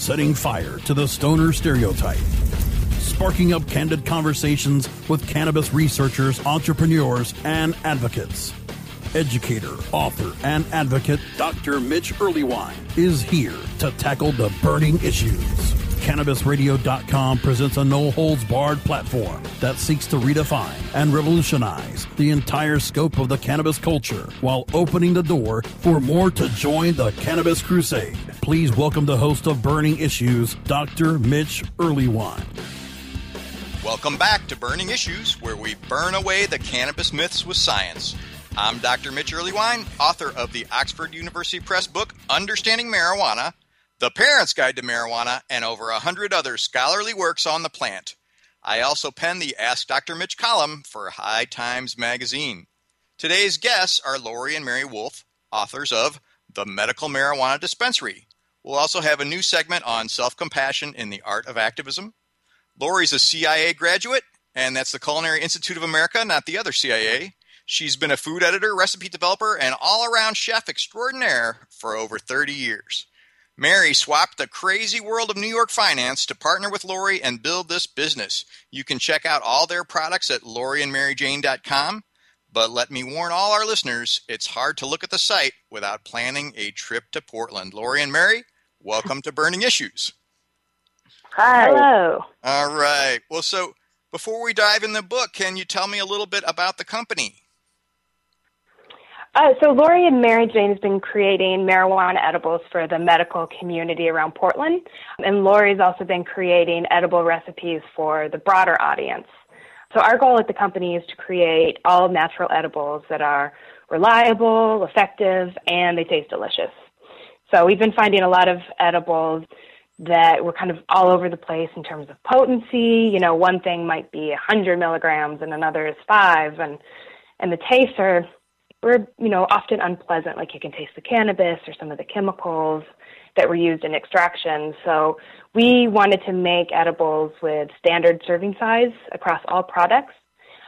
setting fire to the stoner stereotype, sparking up candid conversations with cannabis researchers, entrepreneurs, and advocates. Educator, author, and advocate Dr. Mitch Earlywine is here to tackle the burning issues. CannabisRadio.com presents a no holds barred platform that seeks to redefine and revolutionize the entire scope of the cannabis culture while opening the door for more to join the cannabis crusade. Please welcome the host of Burning Issues, Dr. Mitch Earlywine. Welcome back to Burning Issues, where we burn away the cannabis myths with science. I'm Dr. Mitch Earlywine, author of the Oxford University Press book, Understanding Marijuana the Parent's Guide to Marijuana, and over a hundred other scholarly works on the plant. I also pen the Ask Dr. Mitch column for High Times magazine. Today's guests are Laurie and Mary Wolf, authors of The Medical Marijuana Dispensary. We'll also have a new segment on self compassion in the art of activism. Laurie's a CIA graduate, and that's the Culinary Institute of America, not the other CIA. She's been a food editor, recipe developer, and all around chef extraordinaire for over 30 years. Mary swapped the crazy world of New York finance to partner with Laurie and build this business. You can check out all their products at laurieandmaryjane.com. But let me warn all our listeners, it's hard to look at the site without planning a trip to Portland. Laurie and Mary, welcome to Burning Issues. Hi. Hello. All right. Well, so before we dive in the book, can you tell me a little bit about the company? Uh, so Laurie and Mary Jane has been creating marijuana edibles for the medical community around Portland, and Laurie's also been creating edible recipes for the broader audience. So our goal at the company is to create all natural edibles that are reliable, effective, and they taste delicious. So we've been finding a lot of edibles that were kind of all over the place in terms of potency. You know, one thing might be 100 milligrams and another is five, and and the tastes are were, you know, often unpleasant. Like you can taste the cannabis or some of the chemicals that were used in extraction. So we wanted to make edibles with standard serving size across all products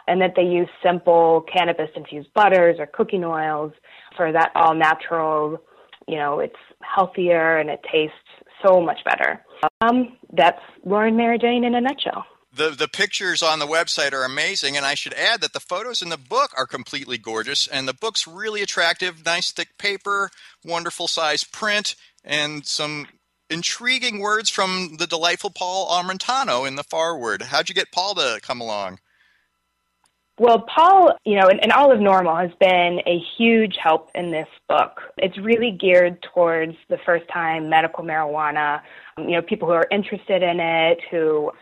and that they use simple cannabis infused butters or cooking oils for that all natural, you know, it's healthier and it tastes so much better. Um, that's Lauren Mary Jane in a nutshell the the pictures on the website are amazing and i should add that the photos in the book are completely gorgeous and the book's really attractive. Nice thick paper wonderful size print and some intriguing words from the delightful paul armentano in the foreword how'd you get paul to come along? Well, Paul, you know, and, and of NORML has been a huge help in this book. It's really geared towards the first time medical marijuana, um, you know, people who are interested in it, who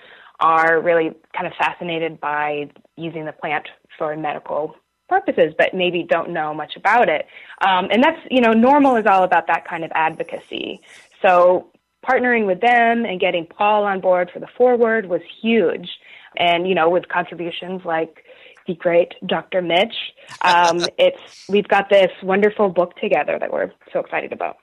are really kind of fascinated by using the plant for medical purposes, but maybe don't know much about it. Um, and that's, you know, NORML is all about that kind of advocacy. So partnering with them and getting Paul on board for the foreword was huge. And, you know, with contributions like the great Dr. Mitch, um, it's, we've got this wonderful book together that we're so excited about.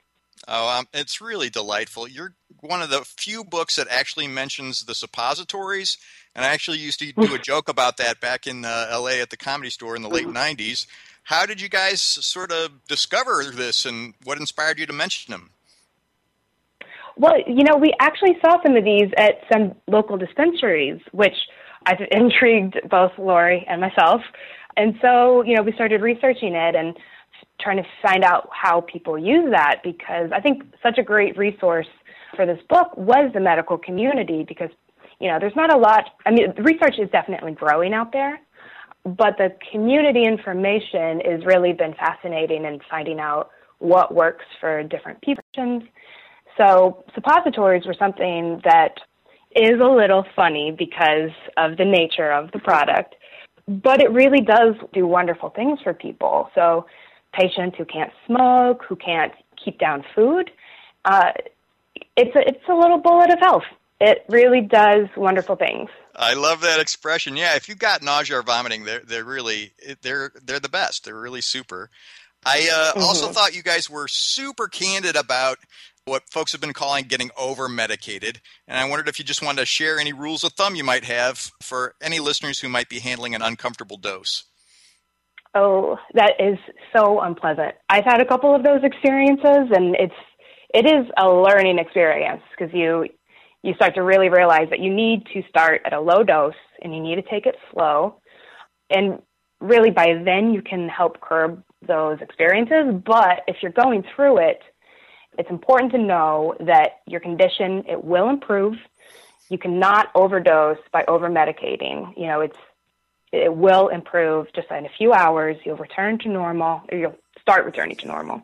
Oh, um, it's really delightful. You're one of the few books that actually mentions the suppositories, and I actually used to do a joke about that back in uh, L.A. at the Comedy Store in the late '90s. Mm-hmm. How did you guys sort of discover this, and what inspired you to mention them? Well, you know, we actually saw some of these at some local dispensaries, which I've intrigued both Laurie and myself. And so, you know, we started researching it and trying to find out how people use that because I think such a great resource for this book was the medical community because you know there's not a lot I mean research is definitely growing out there but the community information has really been fascinating in finding out what works for different people. So suppositories were something that is a little funny because of the nature of the product, but it really does do wonderful things for people. So patients who can't smoke, who can't keep down food. Uh, it's a, it's a little bullet of health. It really does wonderful things. I love that expression. Yeah, if you've got nausea or vomiting, they're they're really they're they're the best. They're really super. I uh, mm-hmm. also thought you guys were super candid about what folks have been calling getting over medicated. And I wondered if you just wanted to share any rules of thumb you might have for any listeners who might be handling an uncomfortable dose. Oh, that is so unpleasant. I've had a couple of those experiences, and it's it is a learning experience because you you start to really realize that you need to start at a low dose and you need to take it slow. And really by then you can help curb those experiences. But if you're going through it, it's important to know that your condition it will improve. You cannot overdose by over medicating. You know, it's it will improve just in a few hours. You'll return to normal, or you'll start returning to normal.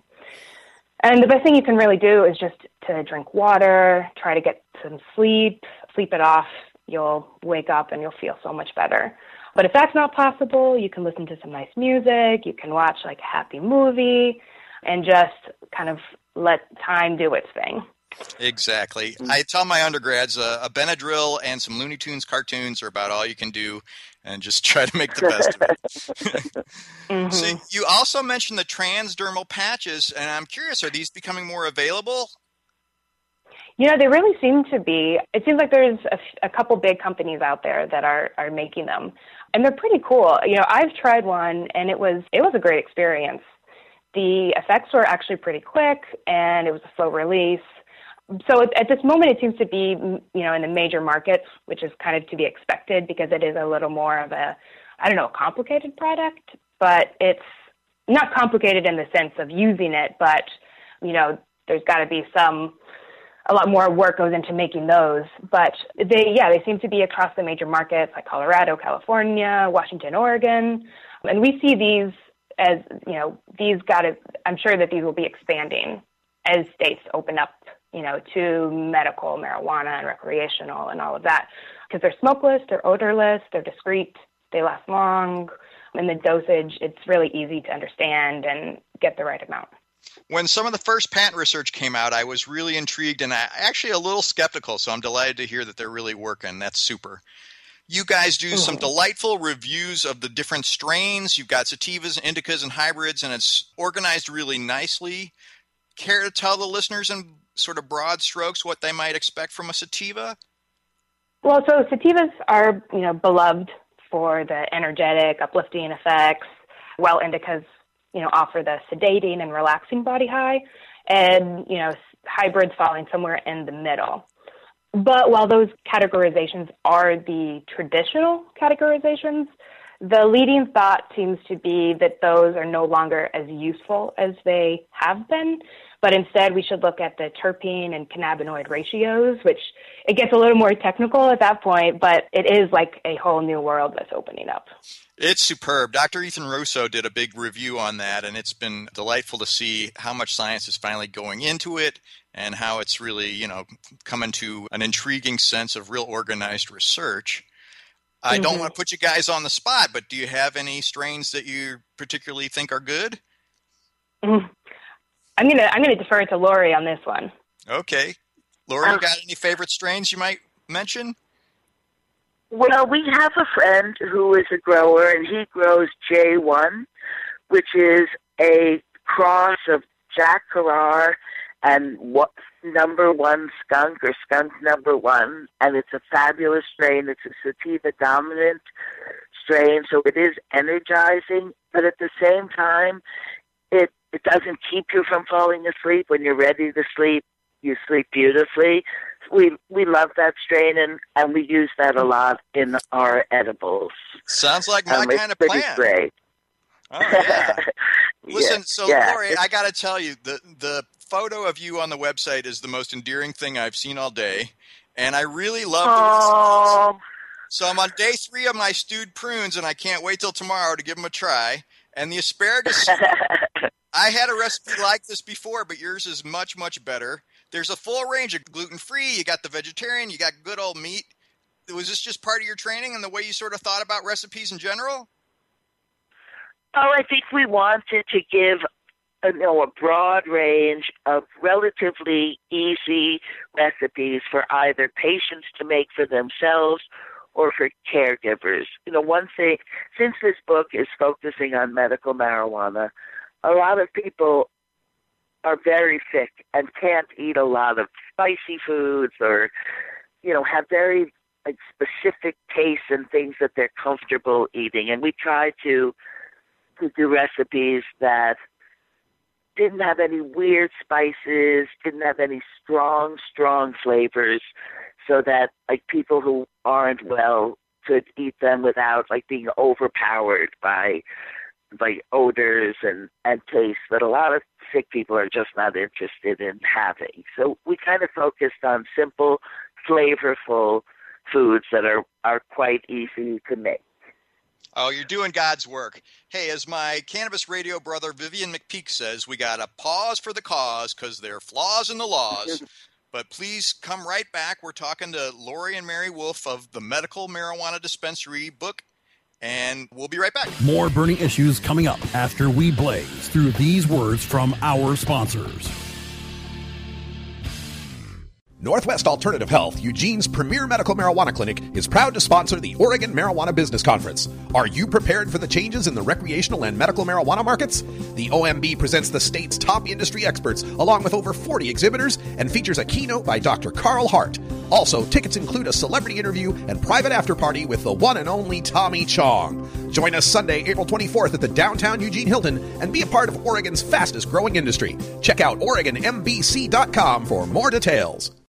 And the best thing you can really do is just to drink water, try to get some sleep, sleep it off. You'll wake up and you'll feel so much better. But if that's not possible, you can listen to some nice music, you can watch like a happy movie, and just kind of let time do its thing. Exactly. I tell my undergrads uh, a Benadryl and some Looney Tunes cartoons are about all you can do, and just try to make the best of it. mm-hmm. So you also mentioned the transdermal patches, and I'm curious: are these becoming more available? You know, they really seem to be. It seems like there's a, a couple big companies out there that are are making them, and they're pretty cool. You know, I've tried one, and it was it was a great experience. The effects were actually pretty quick, and it was a slow release so at this moment, it seems to be, you know, in the major markets, which is kind of to be expected because it is a little more of a, I don't know, complicated product, but it's not complicated in the sense of using it, but, you know, there's got to be some, a lot more work goes into making those. But they, yeah, they seem to be across the major markets like Colorado, California, Washington, Oregon. And we see these as, you know, these got to, I'm sure that these will be expanding as states open up you know, to medical marijuana and recreational and all of that. Because they're smokeless, they're odorless, they're discreet, they last long, and the dosage, it's really easy to understand and get the right amount. When some of the first patent research came out, I was really intrigued and I, actually a little skeptical. So I'm delighted to hear that they're really working. That's super. You guys do some mm-hmm. delightful reviews of the different strains. You've got sativas, indicas, and hybrids, and it's organized really nicely. Care to tell the listeners in sort of broad strokes what they might expect from a sativa? Well, so sativas are, you know, beloved for the energetic, uplifting effects, while indicas, you know, offer the sedating and relaxing body high, and, you know, hybrids falling somewhere in the middle. But while those categorizations are the traditional categorizations, the leading thought seems to be that those are no longer as useful as they have been, but instead we should look at the terpene and cannabinoid ratios, which it gets a little more technical at that point, but it is like a whole new world that's opening up. It's superb. Dr. Ethan Russo did a big review on that, and it's been delightful to see how much science is finally going into it and how it's really, you know, coming to an intriguing sense of real organized research. I mm-hmm. don't want to put you guys on the spot, but do you have any strains that you particularly think are good? Mm-hmm. I'm gonna I'm gonna defer to Laurie on this one. Okay, Laurie, you um, got any favorite strains you might mention? Well, we have a friend who is a grower, and he grows J1, which is a cross of Jack Herer and what number one skunk or skunk number one, and it's a fabulous strain. It's a sativa dominant strain, so it is energizing, but at the same time, it it doesn't keep you from falling asleep when you're ready to sleep. You sleep beautifully. We we love that strain, and and we use that a lot in our edibles. Sounds like my um, kind of plant. Great. Oh yeah. Listen, yeah, so yeah. Laurie, I got to tell you, the the photo of you on the website is the most endearing thing I've seen all day, and I really love the So I'm on day three of my stewed prunes, and I can't wait till tomorrow to give them a try. And the asparagus, I had a recipe like this before, but yours is much much better. There's a full range of gluten free. You got the vegetarian. You got good old meat. Was this just part of your training and the way you sort of thought about recipes in general? Oh, I think we wanted to give uh, you know, a broad range of relatively easy recipes for either patients to make for themselves or for caregivers. You know, one thing, since this book is focusing on medical marijuana, a lot of people are very sick and can't eat a lot of spicy foods or, you know, have very like, specific tastes and things that they're comfortable eating. And we try to to do recipes that didn't have any weird spices, didn't have any strong, strong flavors, so that like people who aren't well could eat them without like being overpowered by by odors and and taste that a lot of sick people are just not interested in having. So we kind of focused on simple, flavorful foods that are are quite easy to make. Oh, you're doing God's work. Hey, as my cannabis radio brother Vivian McPeak says, we got to pause for the cause because there are flaws in the laws. but please come right back. We're talking to Laurie and Mary Wolf of the Medical Marijuana Dispensary book, and we'll be right back. More burning issues coming up after we blaze through these words from our sponsors. Northwest Alternative Health, Eugene's premier medical marijuana clinic, is proud to sponsor the Oregon Marijuana Business Conference. Are you prepared for the changes in the recreational and medical marijuana markets? The OMB presents the state's top industry experts, along with over 40 exhibitors, and features a keynote by Dr. Carl Hart. Also, tickets include a celebrity interview and private after party with the one and only Tommy Chong. Join us Sunday, April 24th at the downtown Eugene Hilton and be a part of Oregon's fastest growing industry. Check out OregonMBC.com for more details.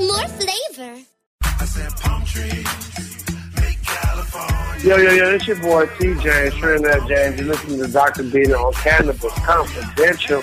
more flavor. I said palm trees, make California. Yo, yo, yo, it's your boy TJ, Trinidad James. You're listening to Dr. Bina on Cannabis Confidential.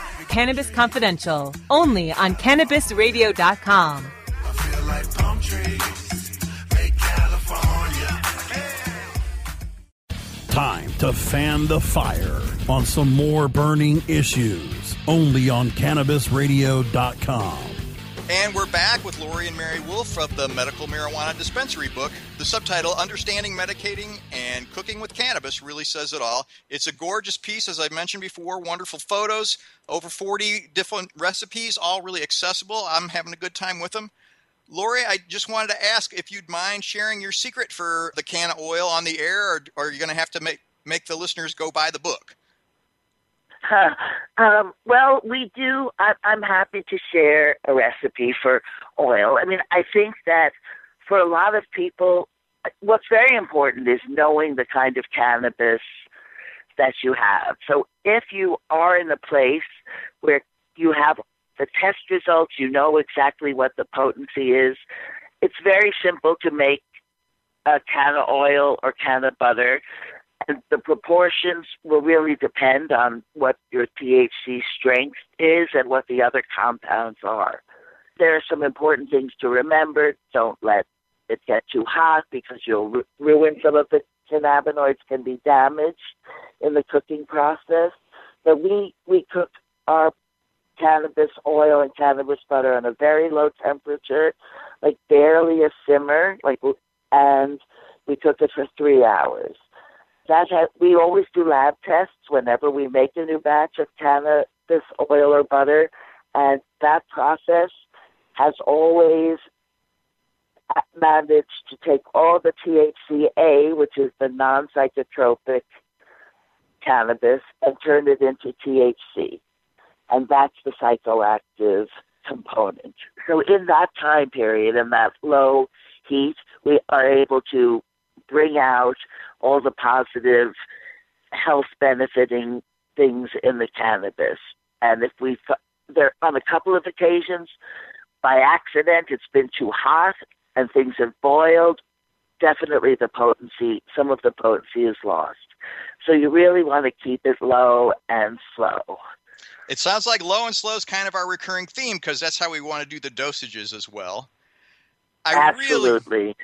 Cannabis Confidential, only on CannabisRadio.com. Time to fan the fire on some more burning issues only on CannabisRadio.com. And we're back with Laurie and Mary Wolf of the Medical Marijuana Dispensary book. The subtitle, Understanding Medicating and Cooking with Cannabis, really says it all. It's a gorgeous piece, as I mentioned before, wonderful photos, over 40 different recipes, all really accessible. I'm having a good time with them. Laurie, I just wanted to ask if you'd mind sharing your secret for the canna oil on the air, or, or are you going to have to make, make the listeners go buy the book? um, well, we do. I, I'm happy to share a recipe for oil. I mean, I think that for a lot of people, what's very important is knowing the kind of cannabis that you have. So if you are in a place where you have the test results, you know exactly what the potency is, it's very simple to make a canna oil or cannabutter the proportions will really depend on what your THC strength is and what the other compounds are. There are some important things to remember. Don't let it get too hot because you'll ru- ruin some of the cannabinoids can be damaged in the cooking process. But we we cook our cannabis oil and cannabis butter on a very low temperature, like barely a simmer, like and we cook it for three hours that has, we always do lab tests whenever we make a new batch of cannabis oil or butter, and that process has always managed to take all the THCA, which is the non-psychotropic cannabis, and turn it into THC, and that's the psychoactive component. So in that time period, in that low heat, we are able to bring out all the positive health benefiting things in the cannabis. And if we, there on a couple of occasions, by accident, it's been too hot and things have boiled. Definitely, the potency, some of the potency is lost. So you really want to keep it low and slow. It sounds like low and slow is kind of our recurring theme because that's how we want to do the dosages as well. I really, Absolutely.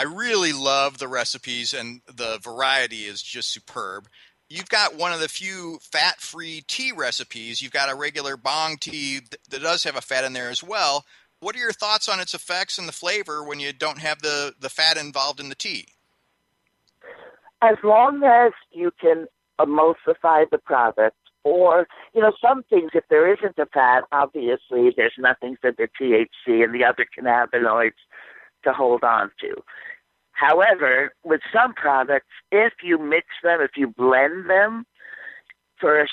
I really love the recipes and the variety is just superb. You've got one of the few fat-free tea recipes. You've got a regular bong tea that does have a fat in there as well. What are your thoughts on its effects and the flavor when you don't have the, the fat involved in the tea? as long as you can emulsify the product or you know some things if there isn't a fat obviously there's nothing for the thc and the other cannabinoids to hold on to however with some products if you mix them if you blend them for a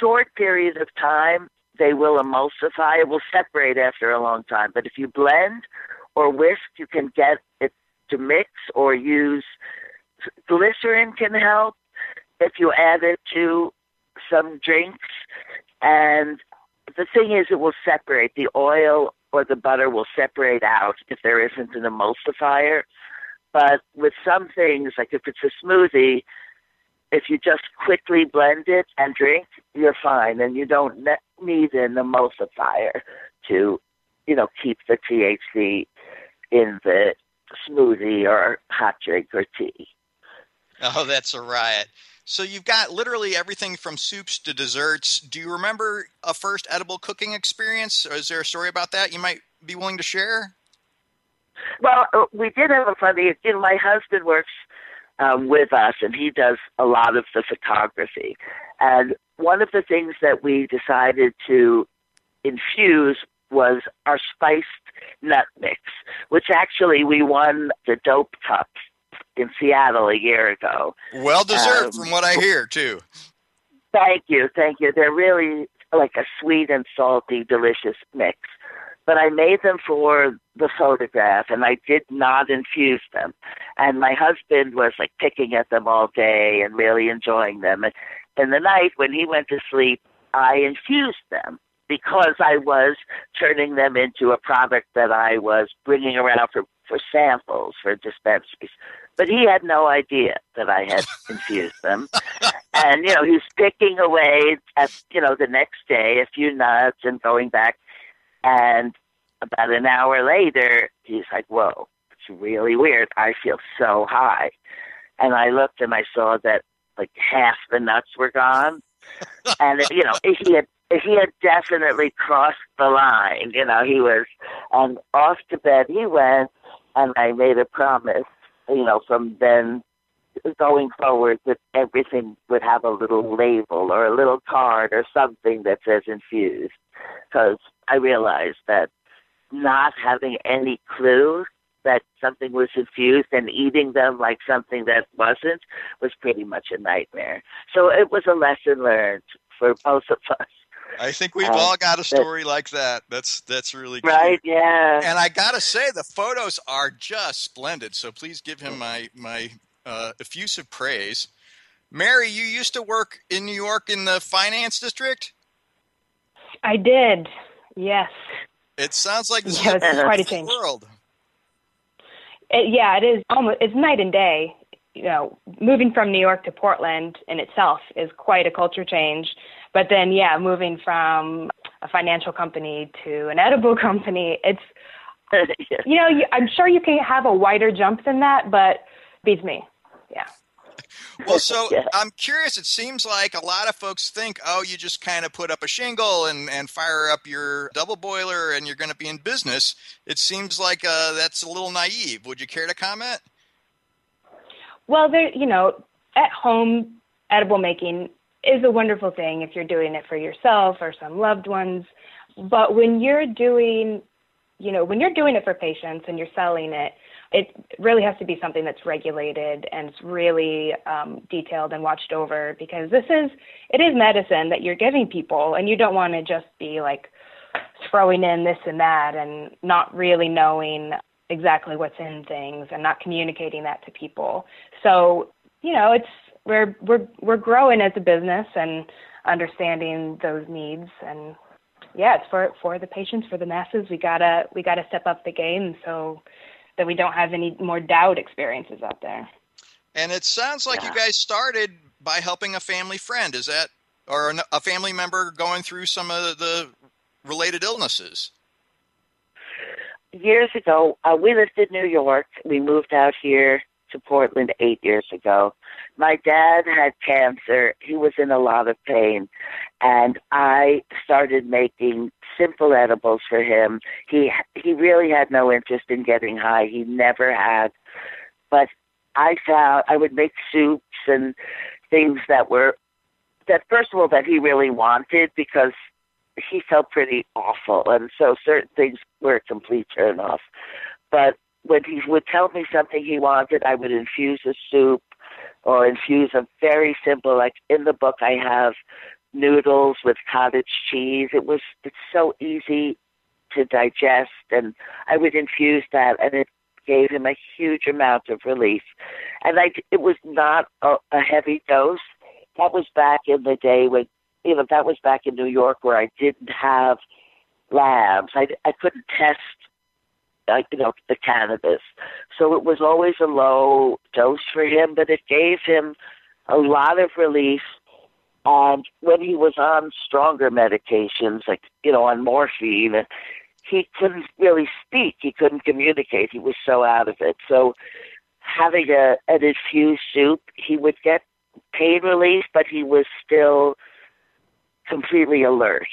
short period of time they will emulsify it will separate after a long time but if you blend or whisk you can get it to mix or use glycerin can help if you add it to some drinks. And the thing is, it will separate. The oil or the butter will separate out if there isn't an emulsifier. But with some things, like if it's a smoothie, if you just quickly blend it and drink, you're fine, and you don't need an emulsifier to, you know, keep the THC in the smoothie or hot drink or tea. Oh, that's a riot. So you've got literally everything from soups to desserts. Do you remember a first edible cooking experience? Or is there a story about that you might be willing to share? Well, uh, we did have a funny. You know, my husband works um, with us, and he does a lot of the photography. And one of the things that we decided to infuse was our spiced nut mix, which actually we won the Dope Cup in Seattle a year ago. Well deserved, Um, from what I hear, too. Thank you, thank you. They're really like a sweet and salty, delicious mix. But I made them for the photograph, and I did not infuse them. And my husband was like picking at them all day and really enjoying them. And in the night when he went to sleep, I infused them because I was turning them into a product that I was bringing around for for samples for dispensaries. But he had no idea that I had infused them. And, you know, he's picking away at, you know, the next day a few nuts and going back. And about an hour later, he's like, whoa, it's really weird. I feel so high. And I looked and I saw that like half the nuts were gone. and, you know, he had he had definitely crossed the line. You know, he was, and off to bed he went, and I made a promise, you know, from then going forward that everything would have a little label or a little card or something that says infused. Because I realized that not having any clue that something was infused and eating them like something that wasn't was pretty much a nightmare. So it was a lesson learned for both of us. I think we've Um, all got a that- story like that. That's that's really cute. Right? Yeah. And I gotta say, the photos are just splendid. So please give him my my uh, effusive praise. Mary, you used to work in New York in the finance district. I did. Yes. It sounds like this Yeah, is it's a quite a change. world. It, yeah, it is almost it's night and day. You know, moving from New York to Portland in itself is quite a culture change. But then, yeah, moving from a financial company to an edible company, it's you know, you, I'm sure you can have a wider jump than that, but beats me. Yeah. Well, so I'm curious. It seems like a lot of folks think, oh, you just kind of put up a shingle and, and fire up your double boiler and you're going to be in business. It seems like uh, that's a little naive. Would you care to comment? Well, there, you know, at home edible making is a wonderful thing if you're doing it for yourself or some loved ones. But when you're doing, you know, when you're doing it for patients and you're selling it, it really has to be something that's regulated and it's really um, detailed and watched over because this is it is medicine that you're giving people and you don't want to just be like throwing in this and that and not really knowing exactly what's in things and not communicating that to people. So, you know, it's we're we're we're growing as a business and understanding those needs and yeah, it's for for the patients, for the masses. We gotta we gotta step up the game so that we don't have any more doubt experiences out there. And it sounds like you guys started by helping a family friend. Is that or a family member going through some of the related illnesses? years ago, uh, we lived in New York. We moved out here to Portland eight years ago. My dad had cancer. He was in a lot of pain. And I started making simple edibles for him. He he really had no interest in getting high. He never had. But I found I would make soups and things that were that first of all that he really wanted because he felt pretty awful, and so certain things were a complete turn off. But when he would tell me something he wanted, I would infuse a soup or infuse a very simple, like in the book, I have noodles with cottage cheese. It was it's so easy to digest, and I would infuse that, and it gave him a huge amount of relief. And I, it was not a, a heavy dose. That was back in the day when you know, that was back in New York where I didn't have labs. I, I couldn't test, like, you know, the cannabis. So it was always a low dose for him, but it gave him a lot of relief. And when he was on stronger medications, like, you know, on morphine, he couldn't really speak. He couldn't communicate. He was so out of it. So having a, an infused soup, he would get pain relief, but he was still completely alert.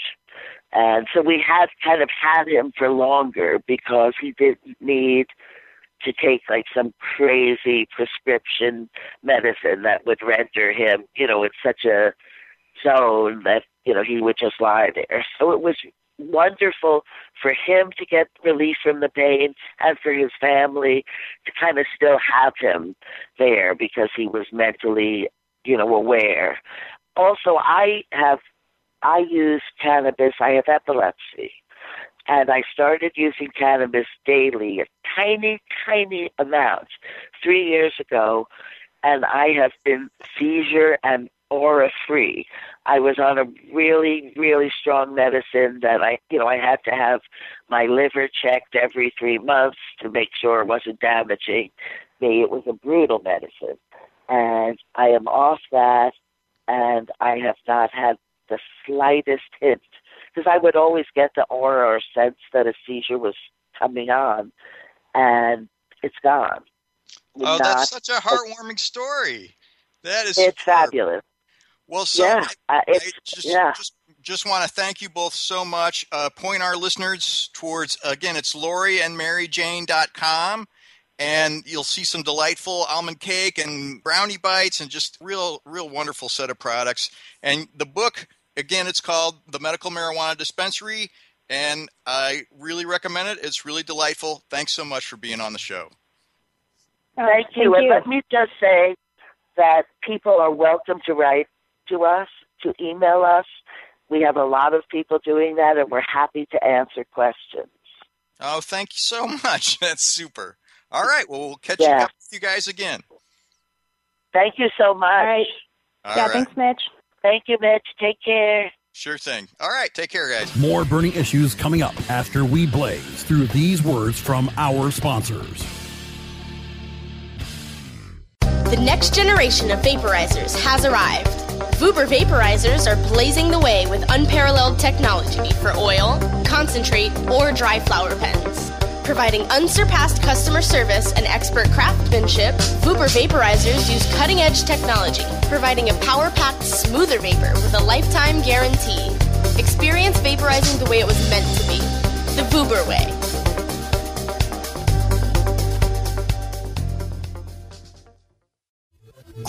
And so we had kind of had him for longer because he didn't need to take like some crazy prescription medicine that would render him, you know, in such a zone that, you know, he would just lie there. So it was wonderful for him to get relief from the pain and for his family to kind of still have him there because he was mentally, you know, aware. Also, I have I use cannabis. I have epilepsy. And I started using cannabis daily, a tiny, tiny amount, three years ago. And I have been seizure and aura free. I was on a really, really strong medicine that I, you know, I had to have my liver checked every three months to make sure it wasn't damaging me. It was a brutal medicine. And I am off that and I have not had the slightest hint, because I would always get the aura or sense that a seizure was coming on, and it's gone. Oh, that's such a heartwarming story. That is it's superb. fabulous. Well, so yeah, I, uh, I just, yeah. just just want to thank you both so much. Uh, point our listeners towards again, it's Laurie and MaryJane.com and you'll see some delightful almond cake and brownie bites and just real real wonderful set of products and the book again, it's called the Medical Marijuana Dispensary, and I really recommend it. It's really delightful. Thanks so much for being on the show. Thank you. Thank and you. let me just say that people are welcome to write to us, to email us. We have a lot of people doing that, and we're happy to answer questions. Oh, thank you so much. That's super. All right. Well, we'll catch Yeah. up with you guys again. Thank you so much. All right. All yeah, right. thanks, Mitch. Thank you, Mitch. Take care. Sure thing. All right. Take care, guys. More burning issues coming up after we blaze through these words from our sponsors. The next generation of vaporizers has arrived. Vuber vaporizers are blazing the way with unparalleled technology for oil, concentrate, or dry flower pens. Providing unsurpassed customer service and expert craftsmanship, Vuber vaporizers use cutting edge technology, providing a power packed, smoother vapor with a lifetime guarantee. Experience vaporizing the way it was meant to be the Vuber way.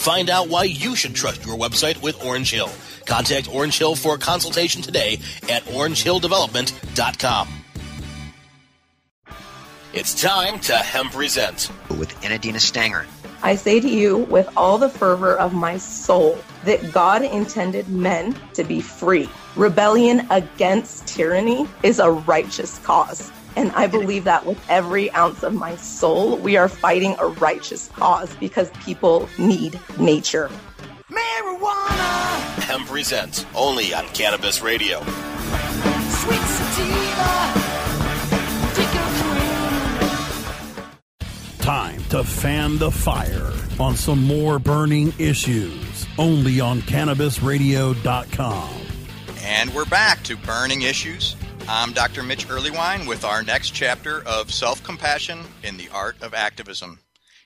Find out why you should trust your website with Orange Hill. Contact Orange Hill for a consultation today at orangehilldevelopment.com. It's time to Hemp Present. with Enadina Stanger. I say to you with all the fervor of my soul that God intended men to be free. Rebellion against tyranny is a righteous cause. And I believe that with every ounce of my soul, we are fighting a righteous cause because people need nature. Marijuana! Hemp presents only on Cannabis Radio. Sweet sativa. Time to fan the fire on some more burning issues only on CannabisRadio.com. And we're back to Burning Issues. I'm Dr. Mitch Earlywine with our next chapter of Self Compassion in the Art of Activism.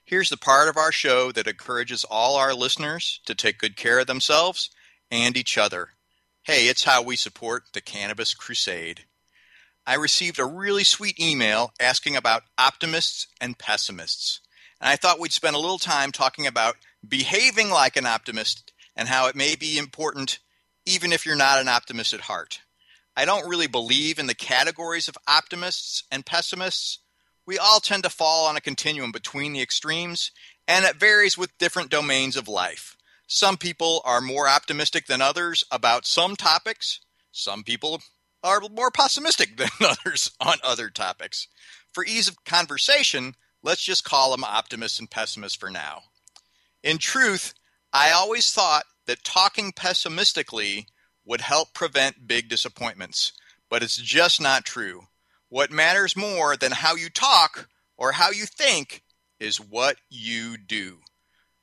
Here's the part of our show that encourages all our listeners to take good care of themselves and each other. Hey, it's how we support the Cannabis Crusade. I received a really sweet email asking about optimists and pessimists. And I thought we'd spend a little time talking about behaving like an optimist and how it may be important even if you're not an optimist at heart. I don't really believe in the categories of optimists and pessimists. We all tend to fall on a continuum between the extremes, and it varies with different domains of life. Some people are more optimistic than others about some topics. Some people are more pessimistic than others on other topics. For ease of conversation, let's just call them optimists and pessimists for now. In truth, I always thought that talking pessimistically would help prevent big disappointments, but it's just not true. What matters more than how you talk or how you think is what you do.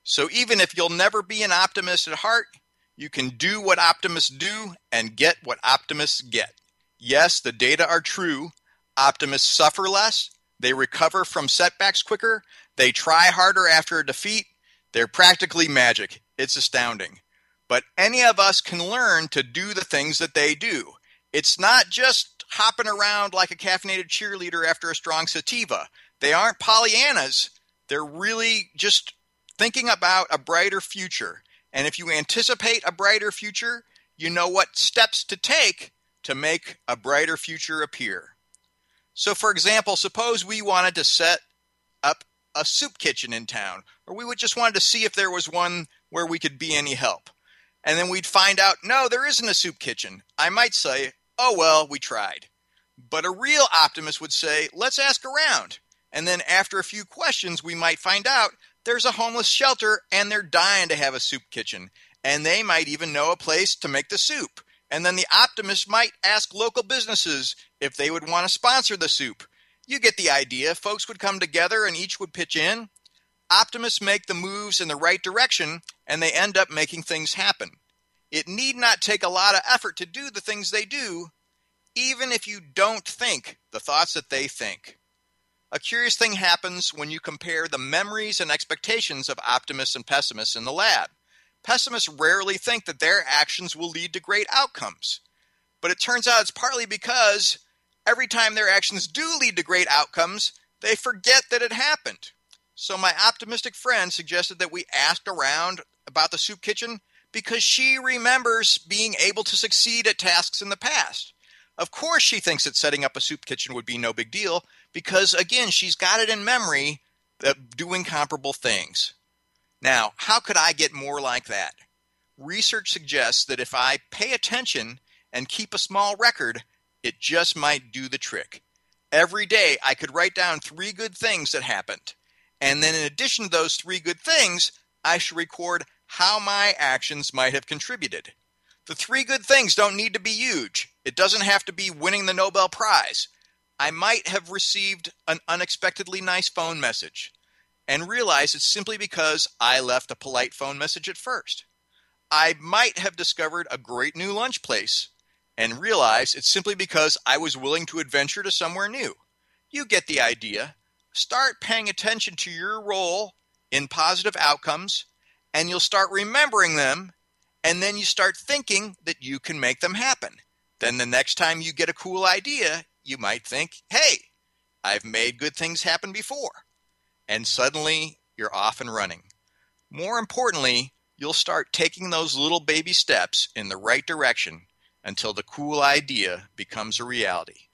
So even if you'll never be an optimist at heart, you can do what optimists do and get what optimists get. Yes, the data are true. Optimists suffer less, they recover from setbacks quicker, they try harder after a defeat. They're practically magic. It's astounding. But any of us can learn to do the things that they do. It's not just hopping around like a caffeinated cheerleader after a strong sativa. They aren't Pollyannas. They're really just thinking about a brighter future. And if you anticipate a brighter future, you know what steps to take to make a brighter future appear. So, for example, suppose we wanted to set up a soup kitchen in town, or we would just wanted to see if there was one where we could be any help. And then we'd find out, no, there isn't a soup kitchen. I might say, oh, well, we tried. But a real optimist would say, let's ask around. And then after a few questions, we might find out there's a homeless shelter and they're dying to have a soup kitchen. And they might even know a place to make the soup. And then the optimist might ask local businesses if they would want to sponsor the soup. You get the idea. Folks would come together and each would pitch in. Optimists make the moves in the right direction and they end up making things happen. It need not take a lot of effort to do the things they do, even if you don't think the thoughts that they think. A curious thing happens when you compare the memories and expectations of optimists and pessimists in the lab. Pessimists rarely think that their actions will lead to great outcomes. But it turns out it's partly because every time their actions do lead to great outcomes, they forget that it happened. So my optimistic friend suggested that we ask around about the soup kitchen because she remembers being able to succeed at tasks in the past. Of course, she thinks that setting up a soup kitchen would be no big deal because, again, she's got it in memory of doing comparable things. Now, how could I get more like that? Research suggests that if I pay attention and keep a small record, it just might do the trick. Every day, I could write down three good things that happened. And then, in addition to those three good things, I should record how my actions might have contributed. The three good things don't need to be huge. It doesn't have to be winning the Nobel Prize. I might have received an unexpectedly nice phone message and realize it's simply because I left a polite phone message at first. I might have discovered a great new lunch place and realize it's simply because I was willing to adventure to somewhere new. You get the idea start paying attention to your role in positive outcomes and you'll start remembering them and then you start thinking that you can make them happen. Then the next time you get a cool idea, you might think, hey, I've made good things happen before. And suddenly you're off and running. More importantly, you'll start taking those little baby steps in the right direction until the cool idea becomes a reality.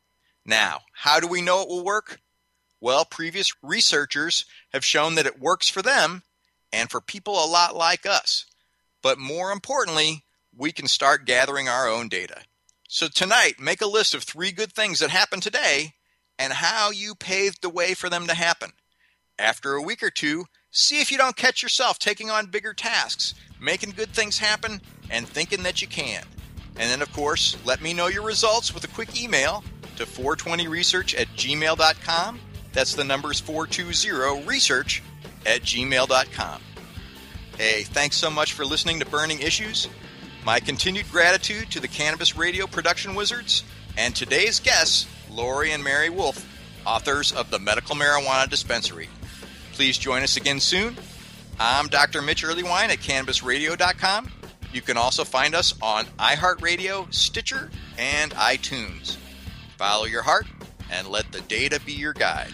Now, how do we know it will work? Well, previous researchers have shown that it works for them and for people a lot like us. But more importantly, we can start gathering our own data. So tonight, make a list of three good things that happened today and how you paved the way for them to happen. After a week or two, see if you don't catch yourself taking on bigger tasks, making good things happen, and thinking that you can. And then, of course, let me know your results with a quick email to 420research at gmail.com. That's the numbers 420research at gmail.com. Hey, thanks so much for listening to Burning Issues. My continued gratitude to the Cannabis Radio production wizards and today's guests, Laurie and Mary Wolf, authors of The Medical Marijuana Dispensary. Please join us again soon. I'm Dr. Mitch Earlywine at CannabisRadio.com. You can also find us on iHeartRadio, Stitcher, and iTunes. Follow your heart and let the data be your guide.